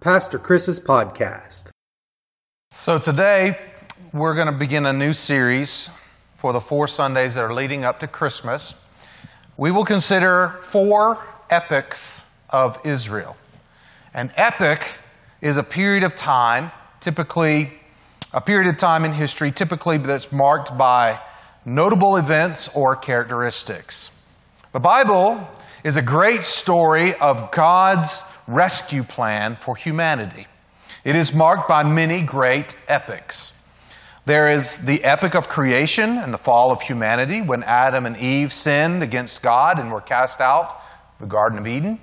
Pastor Chris's podcast. So today we're going to begin a new series for the four Sundays that are leading up to Christmas. We will consider four epics of Israel. An epic is a period of time, typically a period of time in history, typically that's marked by notable events or characteristics. The Bible is a great story of God's rescue plan for humanity. It is marked by many great epics. There is the epic of creation and the fall of humanity when Adam and Eve sinned against God and were cast out the Garden of Eden.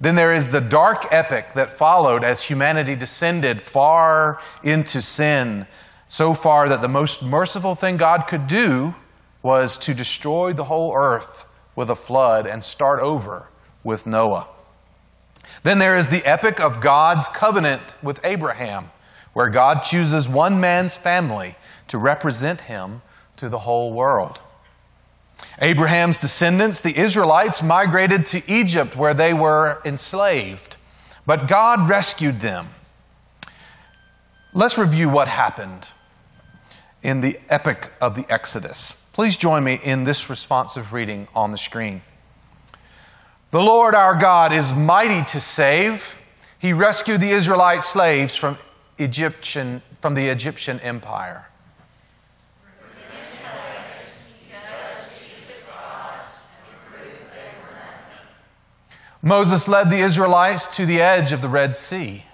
Then there is the dark epic that followed as humanity descended far into sin, so far that the most merciful thing God could do was to destroy the whole earth with a flood and start over with Noah. Then there is the epic of God's covenant with Abraham, where God chooses one man's family to represent him to the whole world. Abraham's descendants, the Israelites, migrated to Egypt where they were enslaved, but God rescued them. Let's review what happened in the epic of the Exodus. Please join me in this responsive reading on the screen. The Lord our God is mighty to save. He rescued the Israelite slaves from Egyptian from the Egyptian empire. Moses led the Israelites to the edge of the Red Sea.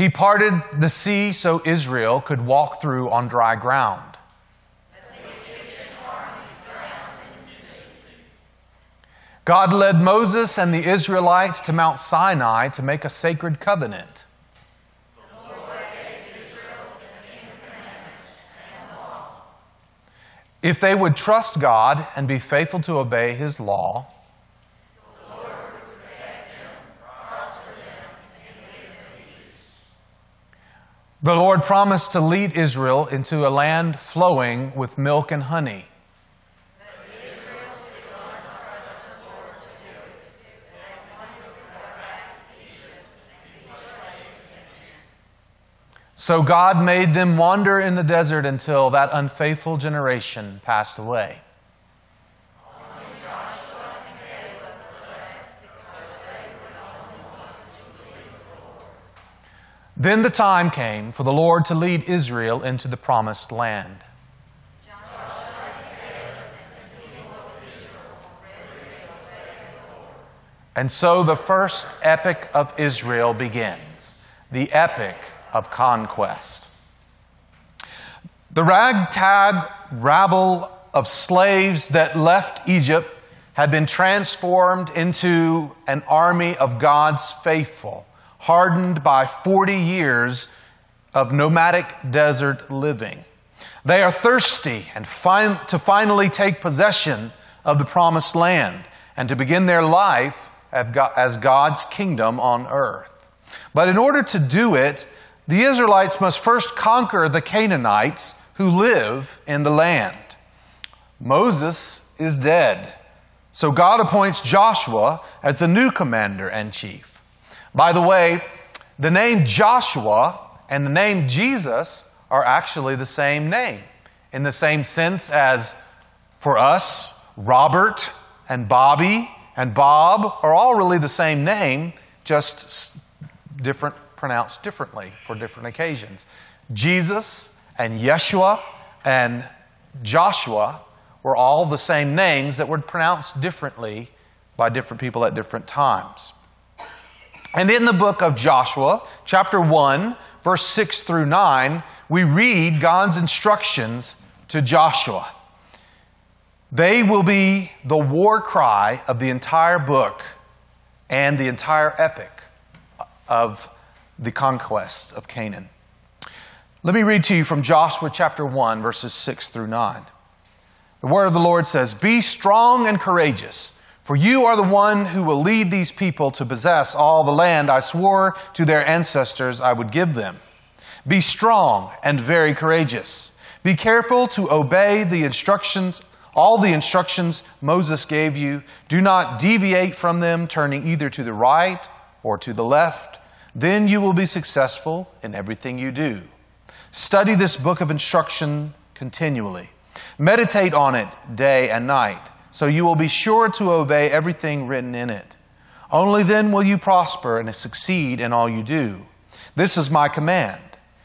He parted the sea so Israel could walk through on dry ground. God led Moses and the Israelites to Mount Sinai to make a sacred covenant. If they would trust God and be faithful to obey His law, the Lord promised to lead Israel into a land flowing with milk and honey. So God made them wander in the desert until that unfaithful generation passed away. Then the time came for the Lord to lead Israel into the promised land. And so the first epic of Israel begins the epic of conquest. The ragtag rabble of slaves that left Egypt had been transformed into an army of God's faithful, hardened by 40 years of nomadic desert living. They are thirsty and fin- to finally take possession of the promised land and to begin their life as God's kingdom on earth. But in order to do it, the Israelites must first conquer the Canaanites who live in the land. Moses is dead, so God appoints Joshua as the new commander and chief. By the way, the name Joshua and the name Jesus are actually the same name, in the same sense as for us, Robert and Bobby and Bob are all really the same name, just different pronounced differently for different occasions. Jesus and Yeshua and Joshua were all the same names that were pronounced differently by different people at different times. And in the book of Joshua, chapter 1, verse 6 through 9, we read God's instructions to Joshua. They will be the war cry of the entire book and the entire epic of the conquest of Canaan. Let me read to you from Joshua chapter 1, verses 6 through 9. The word of the Lord says, Be strong and courageous, for you are the one who will lead these people to possess all the land I swore to their ancestors I would give them. Be strong and very courageous. Be careful to obey the instructions, all the instructions Moses gave you. Do not deviate from them, turning either to the right or to the left. Then you will be successful in everything you do. Study this book of instruction continually. Meditate on it day and night, so you will be sure to obey everything written in it. Only then will you prosper and succeed in all you do. This is my command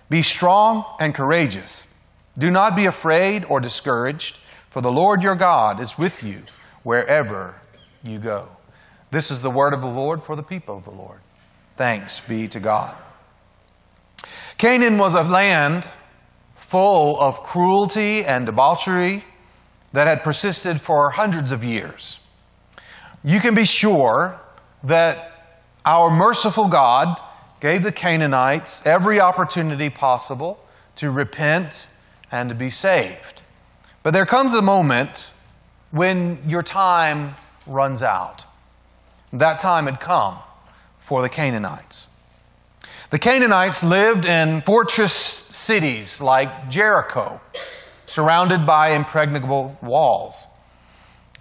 be strong and courageous. Do not be afraid or discouraged, for the Lord your God is with you wherever you go. This is the word of the Lord for the people of the Lord. Thanks be to God. Canaan was a land full of cruelty and debauchery that had persisted for hundreds of years. You can be sure that our merciful God gave the Canaanites every opportunity possible to repent and to be saved. But there comes a moment when your time runs out. That time had come for the Canaanites. The Canaanites lived in fortress cities like Jericho, surrounded by impregnable walls.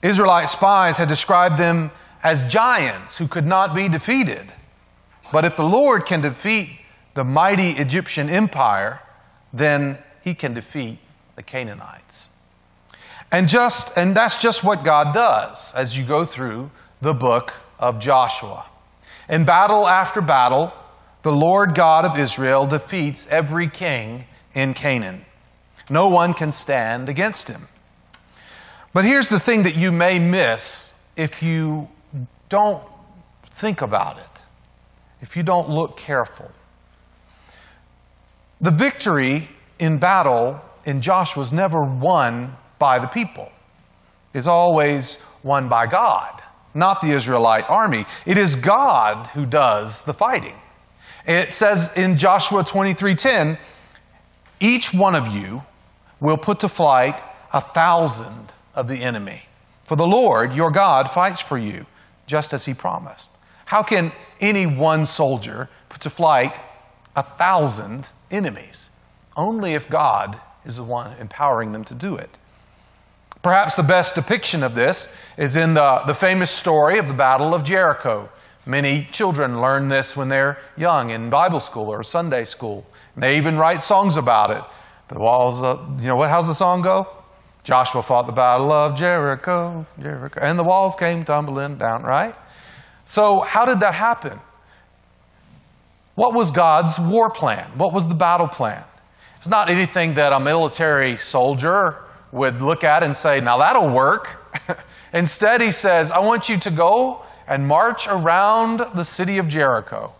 Israelite spies had described them as giants who could not be defeated. But if the Lord can defeat the mighty Egyptian empire, then he can defeat the Canaanites. And just and that's just what God does as you go through the book of Joshua. In battle after battle, the Lord God of Israel defeats every king in Canaan. No one can stand against him. But here's the thing that you may miss if you don't think about it, if you don't look careful. The victory in battle in Joshua never won by the people, it's always won by God, not the Israelite army. It is God who does the fighting. It says in Joshua 23:10, each one of you will put to flight a thousand of the enemy. For the Lord your God fights for you, just as he promised. How can any one soldier put to flight a thousand enemies? Only if God is the one empowering them to do it. Perhaps the best depiction of this is in the, the famous story of the Battle of Jericho. Many children learn this when they're young in Bible school or Sunday school. They even write songs about it. The walls, of, you know, what? How's the song go? Joshua fought the battle of Jericho, Jericho, and the walls came tumbling down. Right? So, how did that happen? What was God's war plan? What was the battle plan? It's not anything that a military soldier would look at and say, "Now that'll work." Instead, he says, "I want you to go and march around the city of Jericho.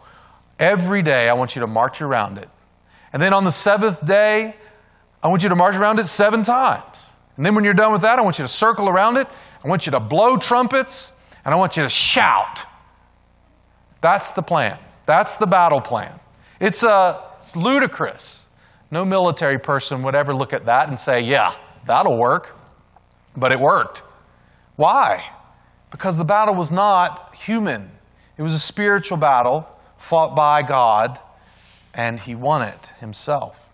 Every day, I want you to march around it. And then on the seventh day, I want you to march around it seven times. And then when you're done with that, I want you to circle around it. I want you to blow trumpets, and I want you to shout. That's the plan. That's the battle plan. It's, uh, it's ludicrous. No military person would ever look at that and say, yeah, that'll work. But it worked. Why? because the battle was not human, it was a spiritual battle fought by God, and he won it himself.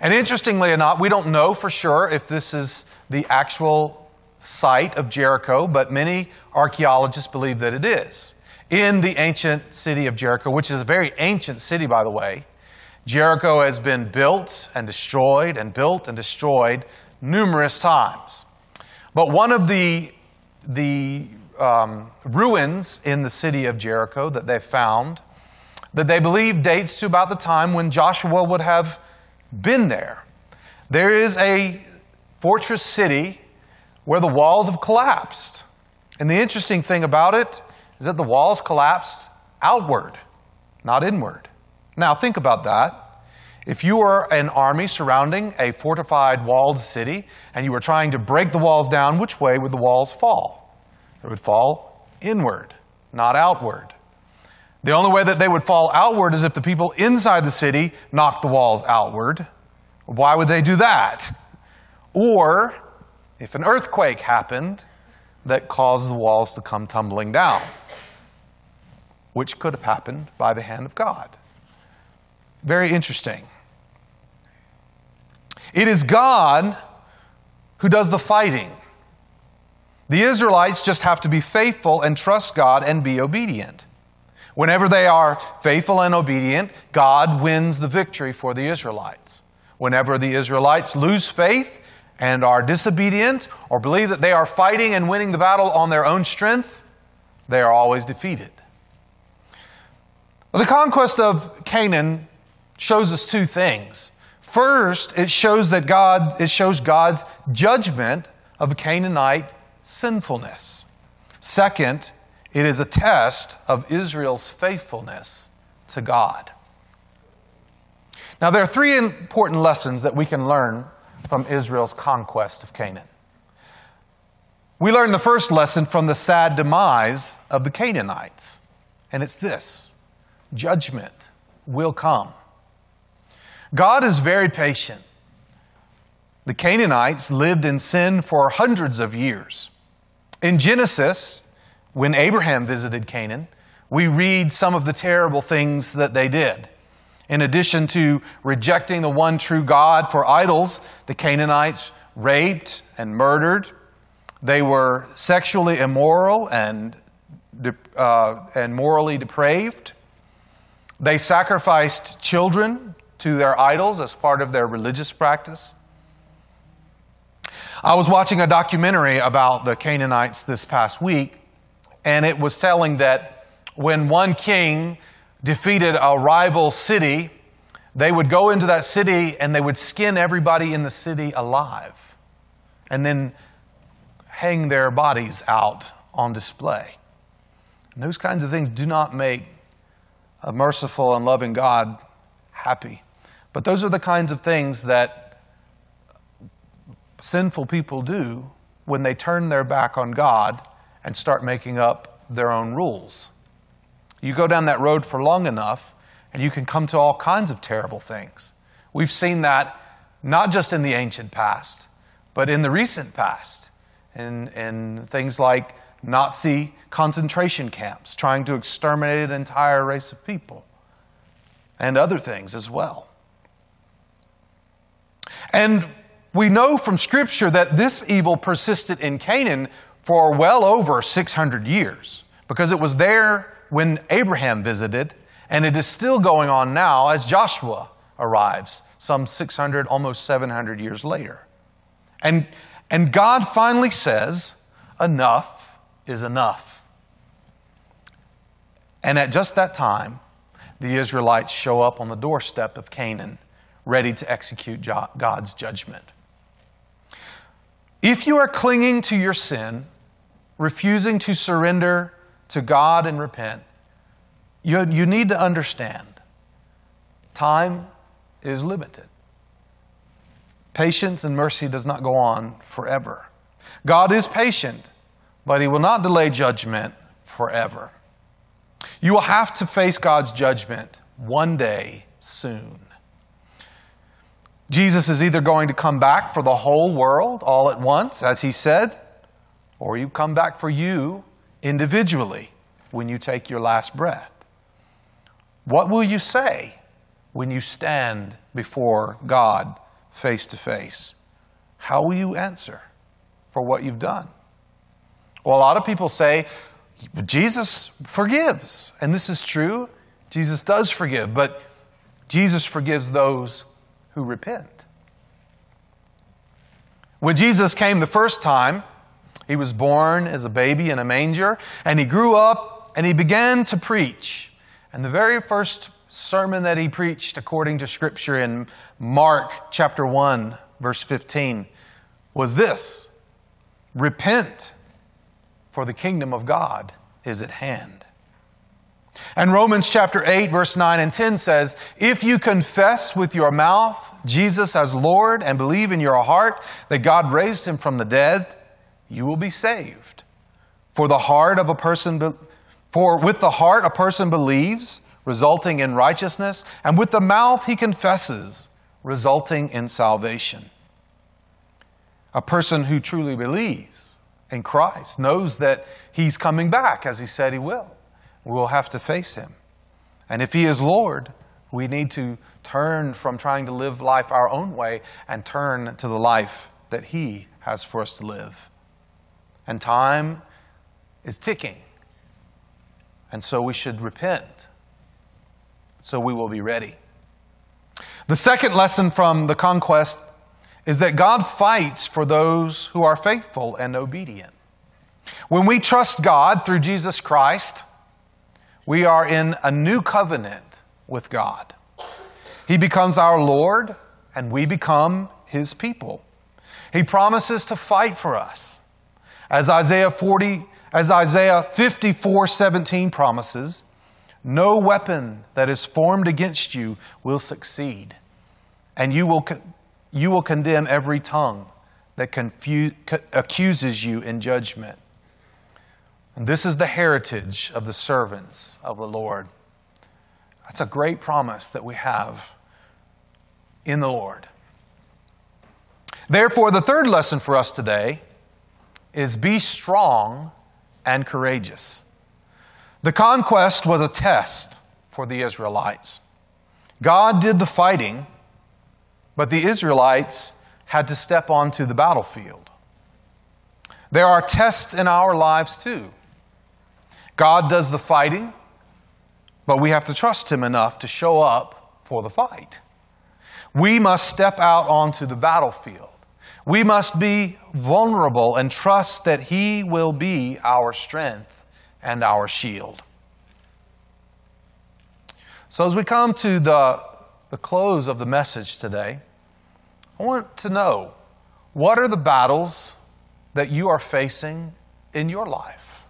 And interestingly enough, we don't know for sure if this is the actual site of Jericho, but many archaeologists believe that it is. In the ancient city of Jericho, which is a very ancient city, by the way, Jericho has been built and destroyed and built and destroyed numerous times. But one of the the um, ruins in the city of Jericho that they found that they believe dates to about the time when Joshua would have been there. There is a fortress city where the walls have collapsed. And the interesting thing about it is that the walls collapsed outward, not inward. Now, think about that. If you were an army surrounding a fortified walled city and you were trying to break the walls down, which way would the walls fall? It would fall inward, not outward. The only way that they would fall outward is if the people inside the city knocked the walls outward. Why would they do that? Or if an earthquake happened that caused the walls to come tumbling down, which could have happened by the hand of God. Very interesting. It is God who does the fighting. The Israelites just have to be faithful and trust God and be obedient. Whenever they are faithful and obedient, God wins the victory for the Israelites. Whenever the Israelites lose faith and are disobedient or believe that they are fighting and winning the battle on their own strength, they are always defeated. The conquest of Canaan shows us two things. First, it shows that God it shows God's judgment of Canaanite sinfulness. Second, it is a test of Israel's faithfulness to God. Now, there are three important lessons that we can learn from Israel's conquest of Canaan. We learn the first lesson from the sad demise of the Canaanites, and it's this judgment will come. God is very patient. The Canaanites lived in sin for hundreds of years. In Genesis, when Abraham visited Canaan, we read some of the terrible things that they did. In addition to rejecting the one true God for idols, the Canaanites raped and murdered. They were sexually immoral and, uh, and morally depraved. They sacrificed children to their idols as part of their religious practice. I was watching a documentary about the Canaanites this past week, and it was telling that when one king defeated a rival city, they would go into that city and they would skin everybody in the city alive and then hang their bodies out on display. And those kinds of things do not make a merciful and loving God happy. But those are the kinds of things that sinful people do when they turn their back on God and start making up their own rules. You go down that road for long enough, and you can come to all kinds of terrible things. We've seen that not just in the ancient past, but in the recent past, in, in things like Nazi concentration camps, trying to exterminate an entire race of people, and other things as well. And we know from Scripture that this evil persisted in Canaan for well over 600 years because it was there when Abraham visited, and it is still going on now as Joshua arrives, some 600, almost 700 years later. And, and God finally says, Enough is enough. And at just that time, the Israelites show up on the doorstep of Canaan ready to execute God's judgment. If you are clinging to your sin, refusing to surrender to God and repent, you, you need to understand time is limited. Patience and mercy does not go on forever. God is patient, but He will not delay judgment forever. You will have to face God's judgment one day soon. Jesus is either going to come back for the whole world all at once, as he said, or you come back for you individually when you take your last breath. What will you say when you stand before God face to face? How will you answer for what you've done? Well, a lot of people say, Jesus forgives. And this is true. Jesus does forgive, but Jesus forgives those who repent. When Jesus came the first time, he was born as a baby in a manger, and he grew up and he began to preach. And the very first sermon that he preached, according to Scripture in Mark chapter 1, verse 15, was this Repent, for the kingdom of God is at hand. And Romans chapter 8, verse 9 and 10 says, If you confess with your mouth Jesus as Lord and believe in your heart that God raised him from the dead, you will be saved. For the heart of a person, be- for with the heart a person believes, resulting in righteousness, and with the mouth he confesses, resulting in salvation. A person who truly believes in Christ knows that he's coming back as he said he will we'll have to face him. And if he is Lord, We need to turn from trying to live life our own way and turn to the life that He has for us to live. And time is ticking. And so we should repent so we will be ready. The second lesson from the conquest is that God fights for those who are faithful and obedient. When we trust God through Jesus Christ, we are in a new covenant with God. He becomes our Lord, and we become His people. He promises to fight for us. As Isaiah 40, as Isaiah 54 17 promises, no weapon that is formed against you will succeed, and you will, you will condemn every tongue that confuse, accuses you in judgment. And this is the heritage of the servants of the Lord. That's a great promise that we have in the Lord. Therefore, the third lesson for us today is be strong and courageous. The conquest was a test for the Israelites. God did the fighting, but the Israelites had to step onto the battlefield. There are tests in our lives too. God does the fighting, but we have to trust Him enough to show up for the fight. We must step out onto the battlefield. We must be vulnerable and trust that He will be our strength and our shield. So, as we come to the, the close of the message today, I want to know what are the battles that you are facing in your life?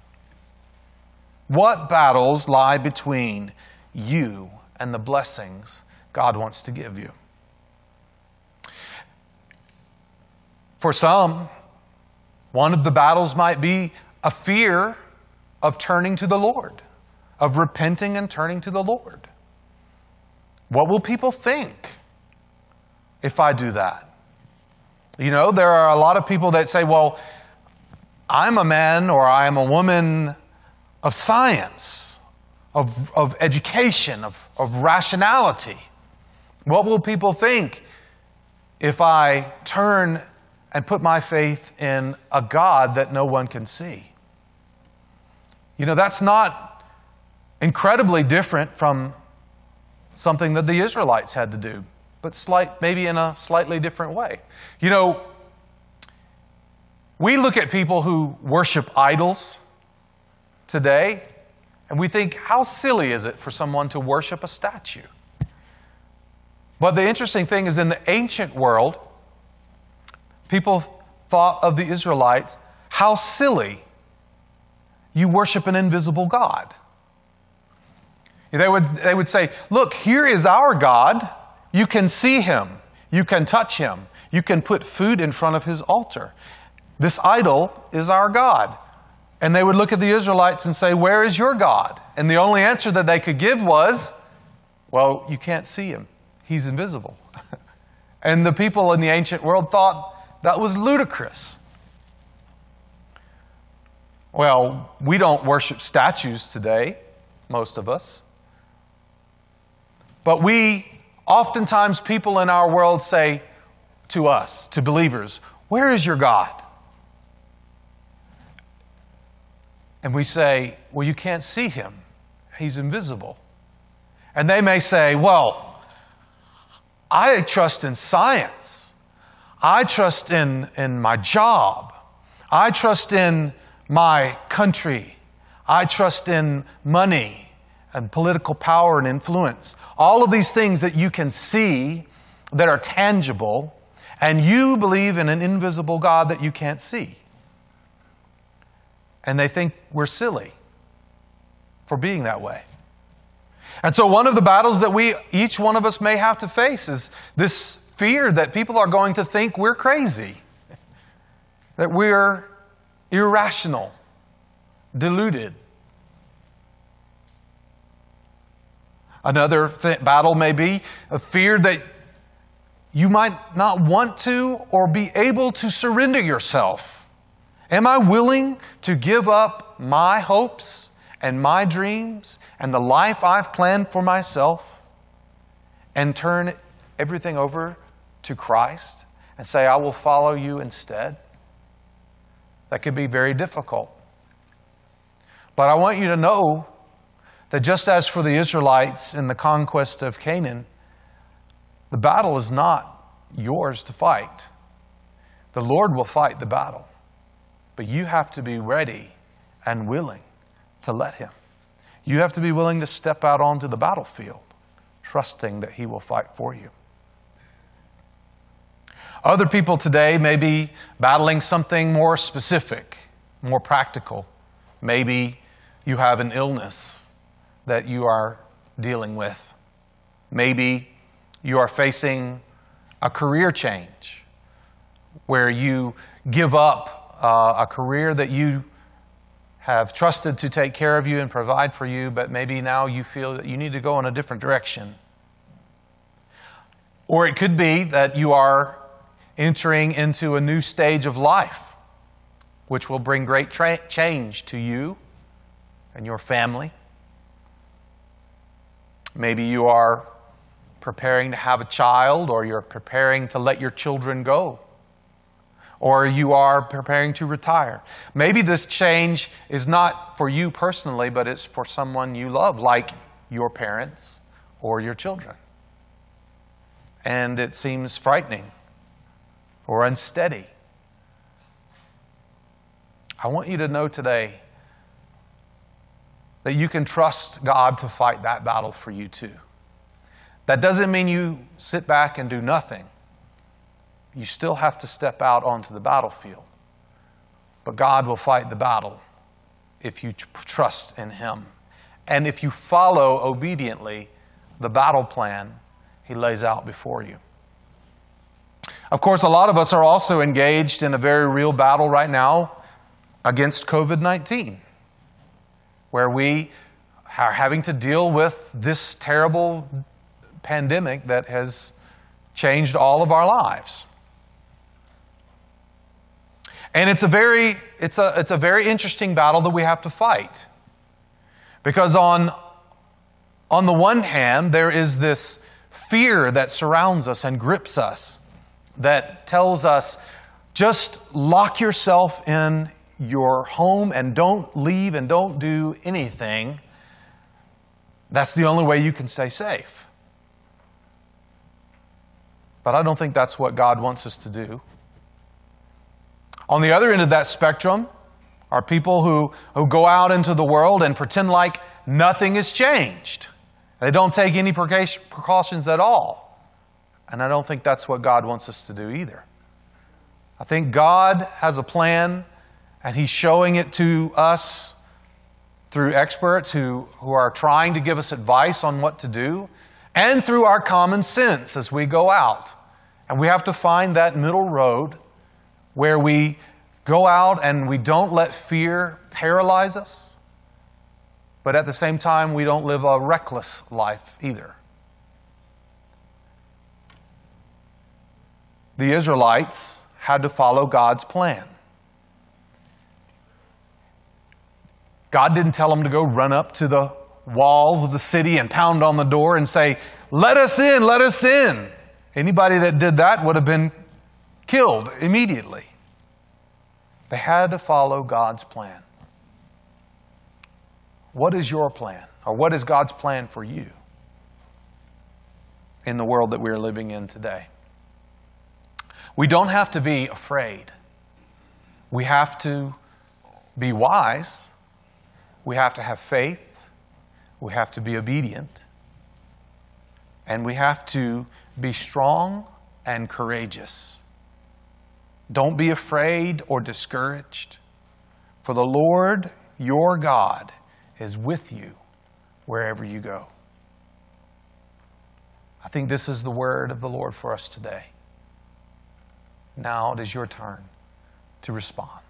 What battles lie between you and the blessings God wants to give you? For some, one of the battles might be a fear of turning to the Lord, of repenting and turning to the Lord. What will people think if I do that? You know, there are a lot of people that say, well, I'm a man or I'm a woman of science, of, of education, of, of rationality. What will people think if I turn and put my faith in a God that no one can see? You know, that's not incredibly different from something that the Israelites had to do, but slight, maybe in a slightly different way. You know, we look at people who worship idols today, and we think, how silly is it for someone to worship a statue? But the interesting thing is, in the ancient world, people thought of the Israelites, how silly you worship an invisible God. They would, they would say, Look, here is our God. You can see him, you can touch him, you can put food in front of his altar. This idol is our God. And they would look at the Israelites and say, Where is your God? And the only answer that they could give was, Well, you can't see him, he's invisible. and the people in the ancient world thought that was ludicrous. Well, we don't worship statues today, most of us. But we, oftentimes, people in our world say to us, to believers, Where is your God? And we say, Well, you can't see him, he's invisible. And they may say, Well, I trust in science, I trust in, in my job, I trust in my country, I trust in money and political power and influence. All of these things that you can see that are tangible, and you believe in an invisible God that you can't see. And they think we're silly for being that way. And so, one of the battles that we, each one of us, may have to face is this fear that people are going to think we're crazy, that we're irrational, deluded. Another th- battle may be a fear that you might not want to or be able to surrender yourself. Am I willing to give up my hopes and my dreams and the life I've planned for myself? and turn everything over to Christ and say, I will follow you instead? That could be very difficult. But I want you to know that just as for the Israelites in the conquest of Canaan, the battle is not yours to fight. The Lord will fight the battle, but you have to be ready and willing to let Him. You have to be willing to step out onto the battlefield, trusting that He will fight for you. Other people today may be battling something more specific, more practical. Maybe you have an illness that you are dealing with. Maybe you are facing a career change where you give up uh, a career that you have trusted to take care of you and provide for you, but maybe now you feel that you need to go in a different direction. Or it could be that you are entering into a new stage of life, which will bring great tra- change to you and your family. Maybe you are preparing to have a child, or you're preparing to let your children go, or you are preparing to retire. Maybe this change is not for you personally, but it's for someone you love, like your parents or your children. And it seems frightening or unsteady. I want you to know today that you can trust God to fight that battle for you too. That doesn't mean you sit back and do nothing. You still have to step out onto the battlefield. But God will fight the battle if you trust in Him. And if you follow obediently the battle plan He lays out before you. Of course, a lot of us are also engaged in a very real battle right now against COVID 19 where we are having to deal with this terrible pandemic that has changed all of our lives. And it's a very, it's a, it's a very interesting battle that we have to fight. Because on, on the one hand, there is this fear that surrounds us and grips us that tells us just lock yourself in your home and don't leave and don't do anything, that's the only way you can stay safe. But I don't think that's what God wants us to do. On the other end of that spectrum are people who, who go out into the world and pretend like nothing has changed. They don't take any precautions at all. And I don't think that's what God wants us to do either. I think God has a plan and He's showing it to us through experts who, who are trying to give us advice on what to do, and through our common sense as we go out. And we have to find that middle road where we go out and we don't let fear paralyze us, but at the same time, we don't live a reckless life either. The Israelites had to follow God's plan. God didn't tell them to go run up to the walls of the city and pound on the door and say, Let us in, let us in. Anybody that did that would have been killed immediately. They had to follow God's plan. What is your plan? Or what is God's plan for you in the world that we are living in today? We don't have to be afraid. We have to be wise we have to have faith, we have to be obedient, and we have to be strong and courageous. Don't be afraid or discouraged, for the Lord your God is with you wherever you go. I think this is the word of the Lord for us today. Now it is your turn to respond.